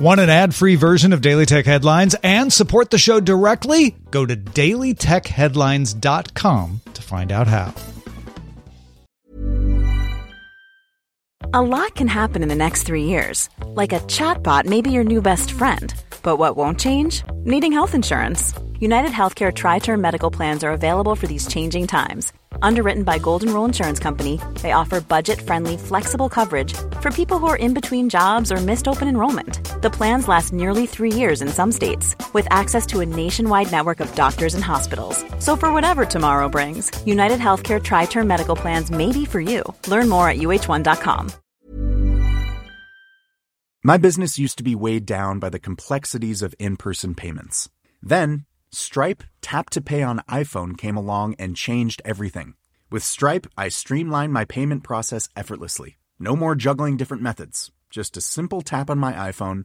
Want an ad free version of Daily Tech Headlines and support the show directly? Go to dailytechheadlines.com to find out how. A lot can happen in the next three years. Like a chatbot may be your new best friend. But what won't change? Needing health insurance. United Healthcare Tri Term Medical Plans are available for these changing times Underwritten by Golden Rule Insurance Company, they offer budget-friendly, flexible coverage for people who are in between jobs or missed open enrollment. The plans last nearly three years in some states, with access to a nationwide network of doctors and hospitals. So for whatever tomorrow brings, United Healthcare Tri-Term Medical Plans may be for you. Learn more at uh1.com. My business used to be weighed down by the complexities of in-person payments. Then Stripe Tap to Pay on iPhone came along and changed everything. With Stripe, I streamlined my payment process effortlessly. No more juggling different methods. Just a simple tap on my iPhone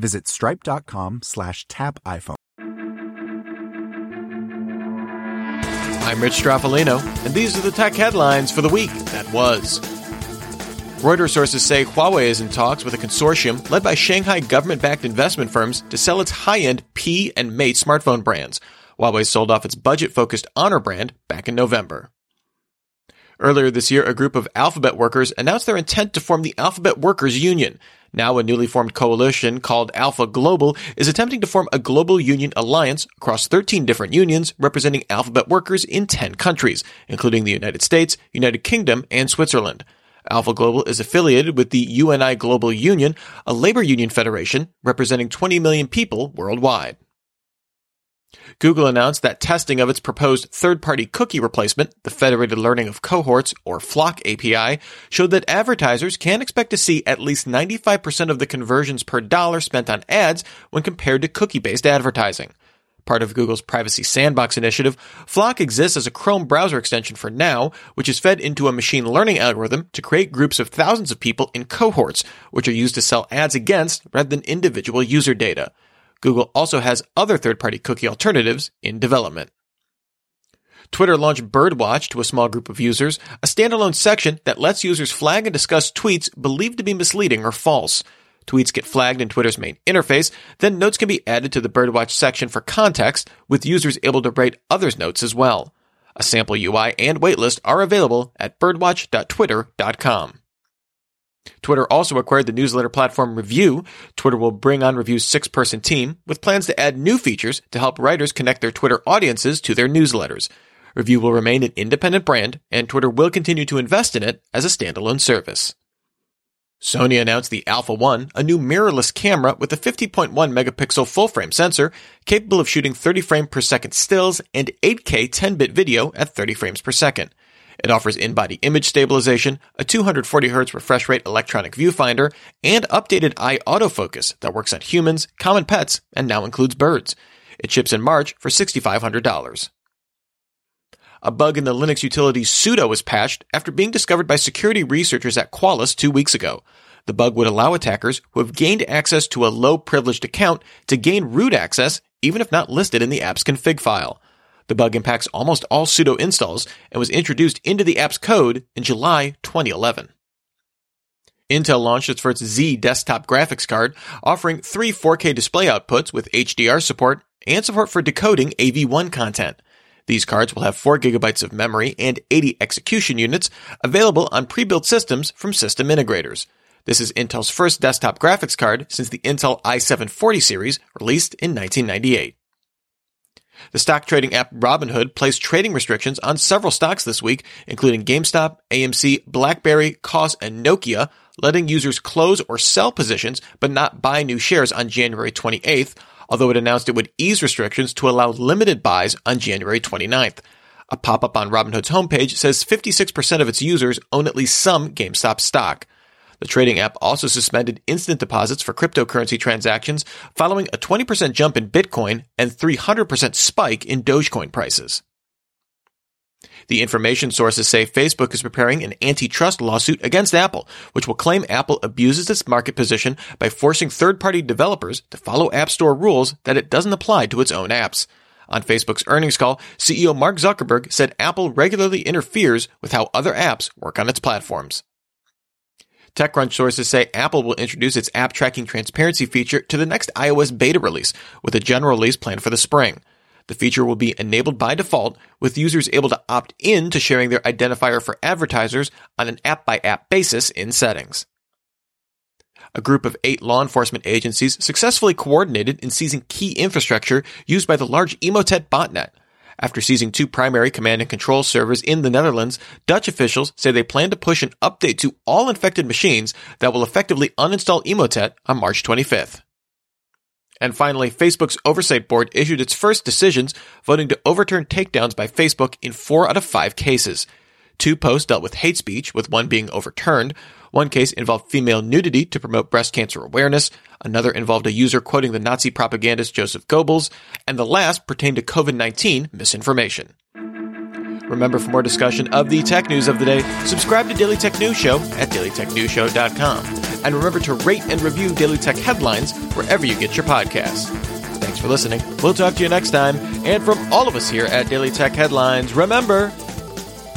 visit stripe.com slash tap iPhone. I'm Rich Stroffolino, and these are the tech headlines for the week that was. Reuters sources say Huawei is in talks with a consortium led by Shanghai government backed investment firms to sell its high end P and Mate smartphone brands. Huawei sold off its budget focused Honor brand back in November. Earlier this year, a group of Alphabet workers announced their intent to form the Alphabet Workers Union. Now, a newly formed coalition called Alpha Global is attempting to form a global union alliance across 13 different unions representing Alphabet workers in 10 countries, including the United States, United Kingdom, and Switzerland. Alpha Global is affiliated with the UNI Global Union, a labor union federation representing 20 million people worldwide. Google announced that testing of its proposed third-party cookie replacement, the Federated Learning of Cohorts or FLoC API, showed that advertisers can expect to see at least 95% of the conversions per dollar spent on ads when compared to cookie-based advertising. Part of Google's Privacy Sandbox initiative, FLoC exists as a Chrome browser extension for now, which is fed into a machine learning algorithm to create groups of thousands of people in cohorts, which are used to sell ads against rather than individual user data. Google also has other third-party cookie alternatives in development. Twitter launched Birdwatch to a small group of users, a standalone section that lets users flag and discuss tweets believed to be misleading or false. Tweets get flagged in Twitter's main interface, then notes can be added to the Birdwatch section for context, with users able to rate others' notes as well. A sample UI and waitlist are available at birdwatch.twitter.com. Twitter also acquired the newsletter platform Revue. Twitter will bring on Revue's six person team with plans to add new features to help writers connect their Twitter audiences to their newsletters. Revue will remain an independent brand, and Twitter will continue to invest in it as a standalone service. Sony announced the Alpha 1, a new mirrorless camera with a 50.1 megapixel full frame sensor capable of shooting 30 frames per second stills and 8K 10-bit video at 30 frames per second. It offers in-body image stabilization, a 240Hz refresh rate electronic viewfinder, and updated eye autofocus that works on humans, common pets, and now includes birds. It ships in March for $6,500. A bug in the Linux utility sudo was patched after being discovered by security researchers at Qualys two weeks ago. The bug would allow attackers who have gained access to a low privileged account to gain root access even if not listed in the app's config file. The bug impacts almost all sudo installs and was introduced into the app's code in July 2011. Intel launched its first Xe desktop graphics card, offering three 4K display outputs with HDR support and support for decoding AV1 content. These cards will have 4 gigabytes of memory and 80 execution units available on pre-built systems from system integrators. This is Intel's first desktop graphics card since the Intel i740 series released in 1998. The stock trading app Robinhood placed trading restrictions on several stocks this week, including GameStop, AMC, BlackBerry, Koss, and Nokia, letting users close or sell positions but not buy new shares on January 28th, although it announced it would ease restrictions to allow limited buys on January 29th. A pop-up on Robinhood's homepage says 56% of its users own at least some GameStop stock. The trading app also suspended instant deposits for cryptocurrency transactions following a 20% jump in Bitcoin and 300% spike in Dogecoin prices. The information sources say Facebook is preparing an antitrust lawsuit against Apple, which will claim Apple abuses its market position by forcing third-party developers to follow App Store rules that it doesn't apply to its own apps. On Facebook's earnings call, CEO Mark Zuckerberg said Apple regularly interferes with how other apps work on its platforms. TechCrunch sources say Apple will introduce its app tracking transparency feature to the next iOS beta release, with a general release planned for the spring. The feature will be enabled by default, with users able to opt in to sharing their identifier for advertisers on an app by app basis in settings. A group of eight law enforcement agencies successfully coordinated in seizing key infrastructure used by the large Emotet botnet. After seizing two primary command and control servers in the Netherlands, Dutch officials say they plan to push an update to all infected machines that will effectively uninstall Emotet on March 25th. And finally, Facebook's oversight board issued its first decisions, voting to overturn takedowns by Facebook in four out of five cases. Two posts dealt with hate speech, with one being overturned. One case involved female nudity to promote breast cancer awareness. Another involved a user quoting the Nazi propagandist Joseph Goebbels. And the last pertained to COVID-19 misinformation. Remember, for more discussion of the tech news of the day, subscribe to Daily Tech News Show at dailytechnewsshow.com. And remember to rate and review Daily Tech headlines wherever you get your podcasts. Thanks for listening. We'll talk to you next time. And from all of us here at Daily Tech Headlines, remember,